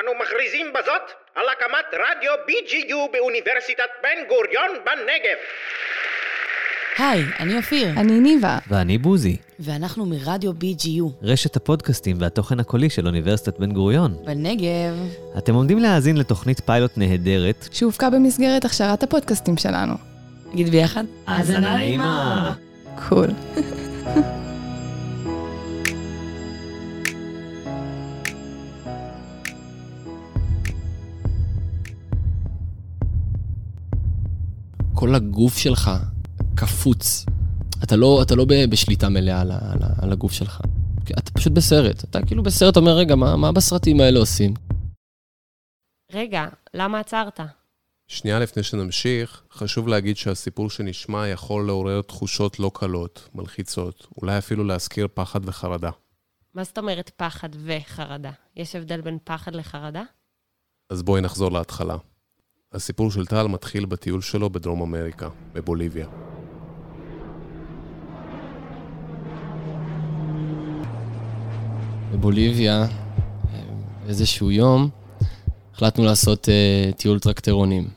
אנו מכריזים בזאת על הקמת רדיו BGU באוניברסיטת בן גוריון בנגב. היי, אני אופיר. אני ניבה. ואני בוזי. ואנחנו מרדיו BGU. רשת הפודקאסטים והתוכן הקולי של אוניברסיטת בן גוריון. בנגב. אתם עומדים להאזין לתוכנית פיילוט נהדרת. שהופקה במסגרת הכשרת הפודקאסטים שלנו. נגיד ביחד? האזנה נעימה. קול. כל הגוף שלך קפוץ. אתה לא, אתה לא ב- בשליטה מלאה על, על, על הגוף שלך. אתה פשוט בסרט. אתה כאילו בסרט אומר, רגע, מה, מה בסרטים האלה עושים? רגע, למה עצרת? שנייה לפני שנמשיך, חשוב להגיד שהסיפור שנשמע יכול לעורר תחושות לא קלות, מלחיצות, אולי אפילו להזכיר פחד וחרדה. מה זאת אומרת פחד וחרדה? יש הבדל בין פחד לחרדה? אז בואי נחזור להתחלה. הסיפור של טל מתחיל בטיול שלו בדרום אמריקה, בבוליביה. בבוליביה, אה, איזשהו יום, החלטנו לעשות uh, טיול טרקטרונים.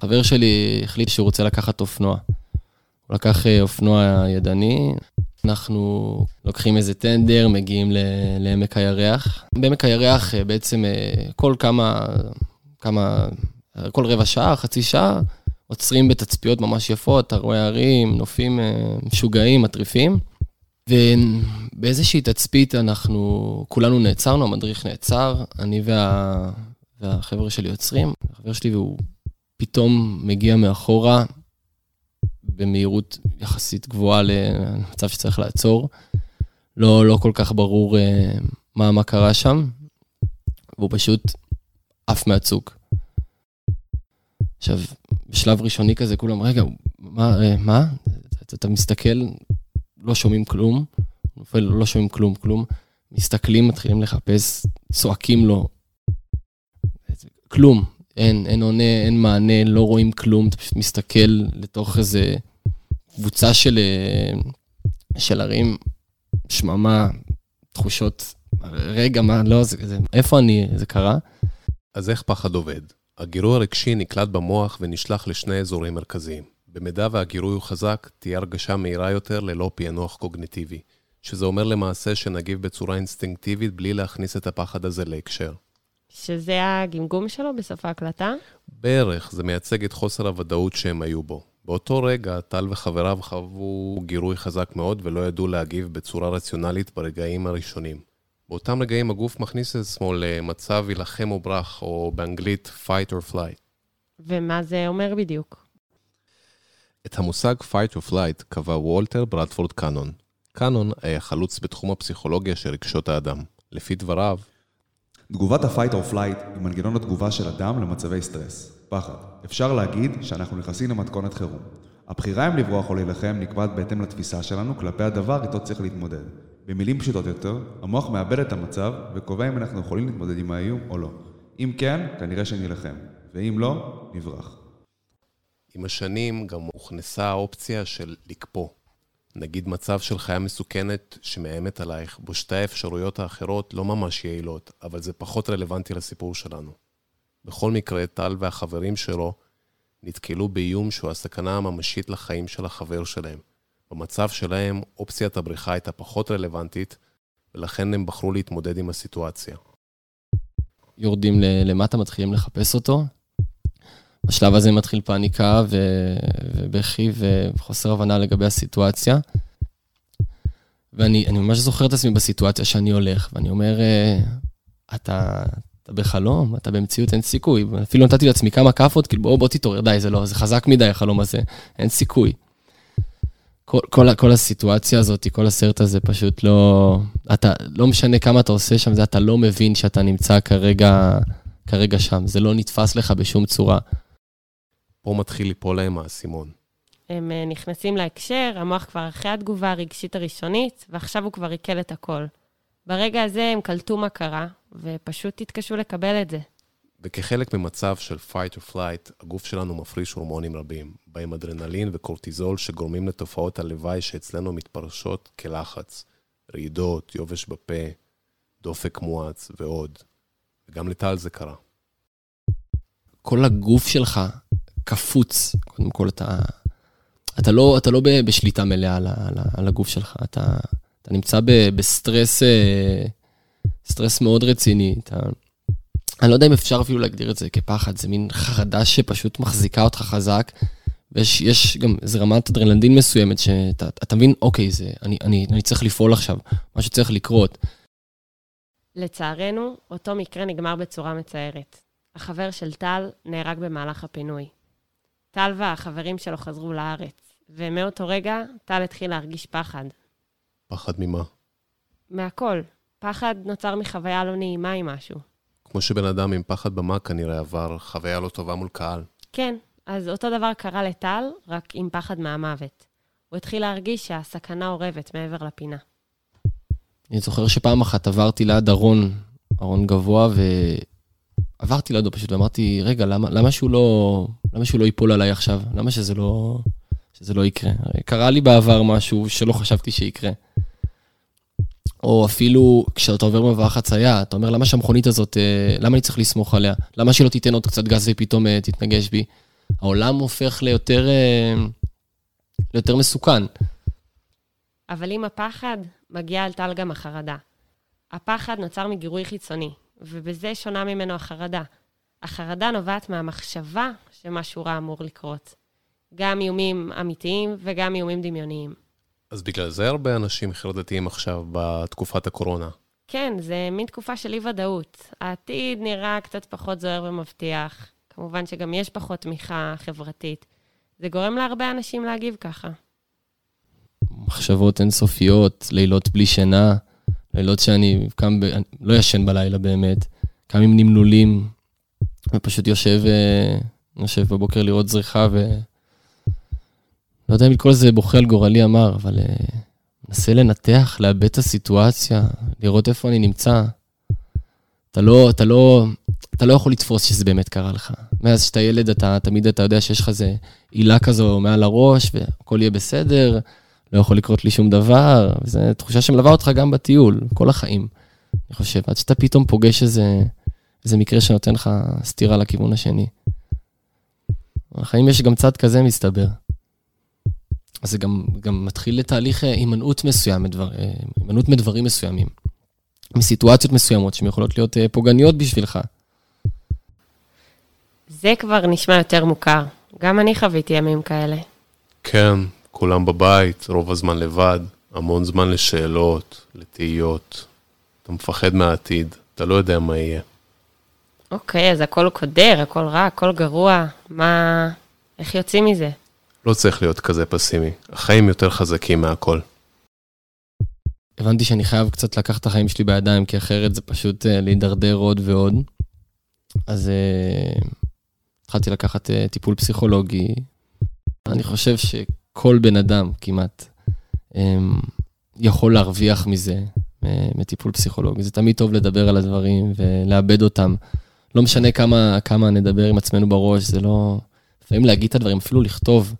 חבר שלי החליט שהוא רוצה לקחת אופנוע. הוא לקח uh, אופנוע ידני, אנחנו לוקחים איזה טנדר, מגיעים לעמק הירח. בעמק הירח uh, בעצם uh, כל כמה, כמה, כל רבע שעה, חצי שעה, עוצרים בתצפיות ממש יפות, אתה רואה הרים, נופים uh, משוגעים, מטריפים. ובאיזושהי תצפית אנחנו, כולנו נעצרנו, המדריך נעצר, אני וה, והחבר'ה שלי עוצרים. החבר שלי והוא פתאום מגיע מאחורה במהירות יחסית גבוהה למצב שצריך לעצור. לא, לא כל כך ברור uh, מה, מה קרה שם, והוא פשוט עף מהצוק. עכשיו, בשלב ראשוני כזה כולם, רגע, מה, אה, מה? אתה, אתה מסתכל, לא שומעים כלום, נופל, לא שומעים כלום, כלום. מסתכלים, מתחילים לחפש, צועקים לו. כלום, אין, אין עונה, אין מענה, לא רואים כלום, אתה פשוט מסתכל לתוך איזה קבוצה של, אה, של ערים, שממה, תחושות, רגע, מה, לא, זה, זה, איפה אני, זה קרה? אז איך פחד עובד? הגירוי הרגשי נקלט במוח ונשלח לשני אזורים מרכזיים. במידה והגירוי הוא חזק, תהיה הרגשה מהירה יותר ללא פענוח קוגניטיבי, שזה אומר למעשה שנגיב בצורה אינסטינקטיבית בלי להכניס את הפחד הזה להקשר. שזה הגמגום שלו בסוף ההקלטה? בערך, זה מייצג את חוסר הוודאות שהם היו בו. באותו רגע, טל וחבריו חוו גירוי חזק מאוד ולא ידעו להגיב בצורה רציונלית ברגעים הראשונים. באותם רגעים הגוף מכניס את עצמו למצב יילחם או ברח, או באנגלית fight or flight. ומה זה אומר בדיוק? את המושג fight or flight קבע וולטר ברדפורד קאנון. קאנון היה חלוץ בתחום הפסיכולוגיה של רגשות האדם. לפי דבריו, תגובת ה-fight or flight היא מנגנון התגובה של אדם למצבי סטרס, פחד. אפשר להגיד שאנחנו נכנסים למתכונת חירום. הבחירה אם לברוח או להילחם נקבעת בהתאם לתפיסה שלנו כלפי הדבר איתו צריך להתמודד. במילים פשוטות יותר, המוח מאבד את המצב וקובע אם אנחנו יכולים להתמודד עם האיום או לא. אם כן, כנראה שנילחם, ואם לא, נברח. עם השנים גם הוכנסה האופציה של לקפוא. נגיד מצב של חיה מסוכנת שמאיימת עלייך, בו שתי האפשרויות האחרות לא ממש יעילות, אבל זה פחות רלוונטי לסיפור שלנו. בכל מקרה, טל והחברים שלו נתקלו באיום שהוא הסכנה הממשית לחיים של החבר שלהם. במצב שלהם, אופציית הבריחה הייתה פחות רלוונטית, ולכן הם בחרו להתמודד עם הסיטואציה. יורדים למטה, מתחילים לחפש אותו. בשלב הזה מתחיל פאניקה ו- ובכי וחוסר הבנה לגבי הסיטואציה. ואני אני ממש זוכר את עצמי בסיטואציה שאני הולך, ואני אומר, "אה, אתה, אתה בחלום, אתה במציאות, אין סיכוי. אפילו נתתי לעצמי כמה כאפות, כאילו, בוא, בוא תתעורר, די, זה לא, זה חזק מדי החלום הזה, אין סיכוי. כל, כל, כל הסיטואציה הזאת, כל הסרט הזה פשוט לא... אתה, לא משנה כמה אתה עושה שם, זה אתה לא מבין שאתה נמצא כרגע, כרגע שם. זה לא נתפס לך בשום צורה. פה מתחיל ליפול להם האסימון. הם אה, נכנסים להקשר, המוח כבר אחרי התגובה הרגשית הראשונית, ועכשיו הוא כבר עיכל את הכל. ברגע הזה הם קלטו מה קרה, ופשוט התקשו לקבל את זה. וכחלק ממצב של fight or flight, הגוף שלנו מפריש הורמונים רבים, בהם אדרנלין וקורטיזול שגורמים לתופעות הלוואי שאצלנו מתפרשות כלחץ, רעידות, יובש בפה, דופק מואץ ועוד. וגם לטל זה קרה. כל הגוף שלך קפוץ. קודם כל, אתה, אתה, לא, אתה לא בשליטה מלאה על, על, על הגוף שלך. אתה, אתה נמצא ב, בסטרס אה, סטרס מאוד רציני. אתה, אני לא יודע אם אפשר אפילו להגדיר את זה כפחד, זה מין חרדה שפשוט מחזיקה אותך חזק. ויש יש גם איזו רמת אדרנלדין מסוימת, שאתה אתה מבין, אוקיי, זה, אני, אני, אני צריך לפעול עכשיו, משהו צריך לקרות. לצערנו, אותו מקרה נגמר בצורה מצערת. החבר של טל נהרג במהלך הפינוי. טל והחברים שלו חזרו לארץ, ומאותו רגע טל התחיל להרגיש פחד. פחד ממה? מהכל. פחד נוצר מחוויה לא נעימה עם משהו. כמו שבן אדם עם פחד במה כנראה עבר חוויה לא טובה מול קהל. כן, אז אותו דבר קרה לטל, רק עם פחד מהמוות. הוא התחיל להרגיש שהסכנה אורבת מעבר לפינה. אני זוכר שפעם אחת עברתי ליד ארון, ארון גבוה, ועברתי לידו פשוט ואמרתי, רגע, למה, למה, שהוא לא, למה שהוא לא ייפול עליי עכשיו? למה שזה לא, שזה לא יקרה? הרי קרה לי בעבר משהו שלא חשבתי שיקרה. או אפילו כשאתה עובר במעבר חצייה, אתה אומר, למה שהמכונית הזאת, אה, למה אני צריך לסמוך עליה? למה שהיא לא תיתן עוד קצת גז ופתאום אה, תתנגש בי? העולם הופך ליותר, אה, ליותר מסוכן. אבל עם הפחד, מגיעה על טל גם החרדה. הפחד נוצר מגירוי חיצוני, ובזה שונה ממנו החרדה. החרדה נובעת מהמחשבה שמשהו רע אמור לקרות. גם איומים אמיתיים וגם איומים דמיוניים. אז בגלל זה הרבה אנשים חרדתיים עכשיו בתקופת הקורונה. כן, זה מין תקופה של אי-ודאות. העתיד נראה קצת פחות זוהר ומבטיח. כמובן שגם יש פחות תמיכה חברתית. זה גורם להרבה אנשים להגיב ככה. מחשבות אינסופיות, לילות בלי שינה, לילות שאני קם, ב... לא ישן בלילה באמת, קם עם נמלולים, ופשוט יושב, אה, יושב בבוקר לראות זריחה, ו... לא יודע אם לקרוא לזה בוכה על גורלי אמר, אבל אה, מנסה לנתח, לאבד את הסיטואציה, לראות איפה אני נמצא. אתה לא, אתה לא, אתה לא יכול לתפוס שזה באמת קרה לך. מאז שאתה ילד, אתה תמיד אתה יודע שיש לך איזה עילה כזו מעל הראש, והכל יהיה בסדר, לא יכול לקרות לי שום דבר, וזו תחושה שמלווה אותך גם בטיול, כל החיים, אני חושב, עד שאתה פתאום פוגש איזה, איזה מקרה שנותן לך סטירה לכיוון השני. בחיים יש גם צד כזה, מסתבר. אז זה גם, גם מתחיל לתהליך אה, הימנעות מסוים, מדבר, אה, הימנעות מדברים מסוימים, מסיטואציות מסוימות שהן יכולות להיות אה, פוגעניות בשבילך. זה כבר נשמע יותר מוכר. גם אני חוויתי ימים כאלה. כן, כולם בבית, רוב הזמן לבד, המון זמן לשאלות, לתהיות. אתה מפחד מהעתיד, אתה לא יודע מה יהיה. אוקיי, אז הכל קודר, הכל רע, הכל גרוע. מה... איך יוצאים מזה? לא צריך להיות כזה פסימי. החיים יותר חזקים מהכל. הבנתי שאני חייב קצת לקחת את החיים שלי בידיים, כי אחרת זה פשוט uh, להידרדר עוד ועוד. אז uh, התחלתי לקחת uh, טיפול פסיכולוגי. אני חושב שכל בן אדם כמעט um, יכול להרוויח מזה, uh, מטיפול פסיכולוגי. זה תמיד טוב לדבר על הדברים ולאבד אותם. לא משנה כמה, כמה נדבר עם עצמנו בראש, זה לא... לפעמים להגיד את הדברים, אפילו לכתוב,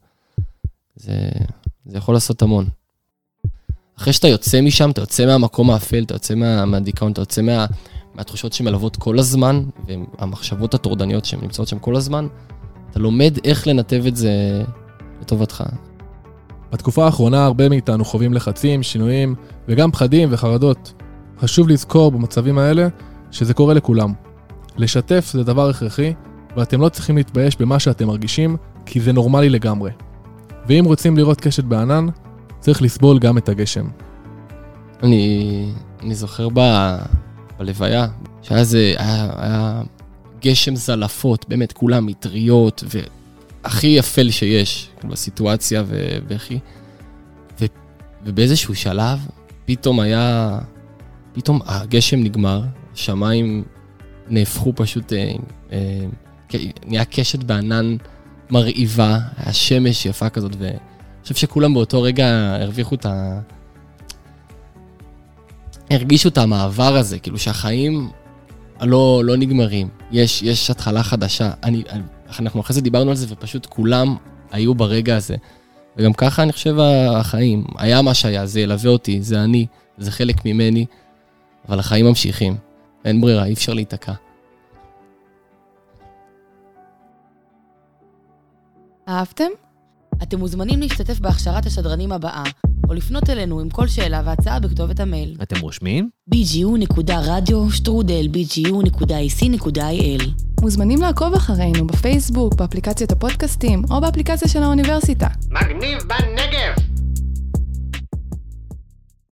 זה, זה יכול לעשות המון. אחרי שאתה יוצא משם, אתה יוצא מהמקום האפל, אתה יוצא מה, מהדיכאון, אתה יוצא מה, מהתחושות שמלוות כל הזמן, והמחשבות הטורדניות שהן נמצאות שם כל הזמן, אתה לומד איך לנתב את זה לטובתך. בתקופה האחרונה הרבה מאיתנו חווים לחצים, שינויים וגם פחדים וחרדות. חשוב לזכור במצבים האלה שזה קורה לכולם. לשתף זה דבר הכרחי, ואתם לא צריכים להתבייש במה שאתם מרגישים, כי זה נורמלי לגמרי. ואם רוצים לראות קשת בענן, צריך לסבול גם את הגשם. אני, אני זוכר ב, בלוויה, שהיה איזה, היה, היה גשם זלעפות, באמת כולם מטריות, והכי אפל שיש כאילו, בסיטואציה ובכי. ובאיזשהו שלב, פתאום היה, פתאום הגשם נגמר, השמיים נהפכו פשוט, אה, אה, נהיה קשת בענן מרהיבה, היה שמש יפה כזאת, ואני חושב שכולם באותו רגע הרוויחו את ה... הרגישו את המעבר הזה, כאילו שהחיים לא, לא נגמרים, יש, יש התחלה חדשה. אני, אנחנו אחרי זה דיברנו על זה, ופשוט כולם היו ברגע הזה. וגם ככה אני חושב החיים, היה מה שהיה, זה ילווה אותי, זה אני, זה חלק ממני, אבל החיים ממשיכים. אין ברירה, אי אפשר להיתקע. אהבתם? אתם מוזמנים להשתתף בהכשרת השדרנים הבאה, או לפנות אלינו עם כל שאלה והצעה בכתובת המייל. אתם רושמים? bgu.radio.strudel.bgu.ac.il מוזמנים לעקוב אחרינו בפייסבוק, באפליקציית הפודקאסטים או באפליקציה של האוניברסיטה. מגניב בנגב!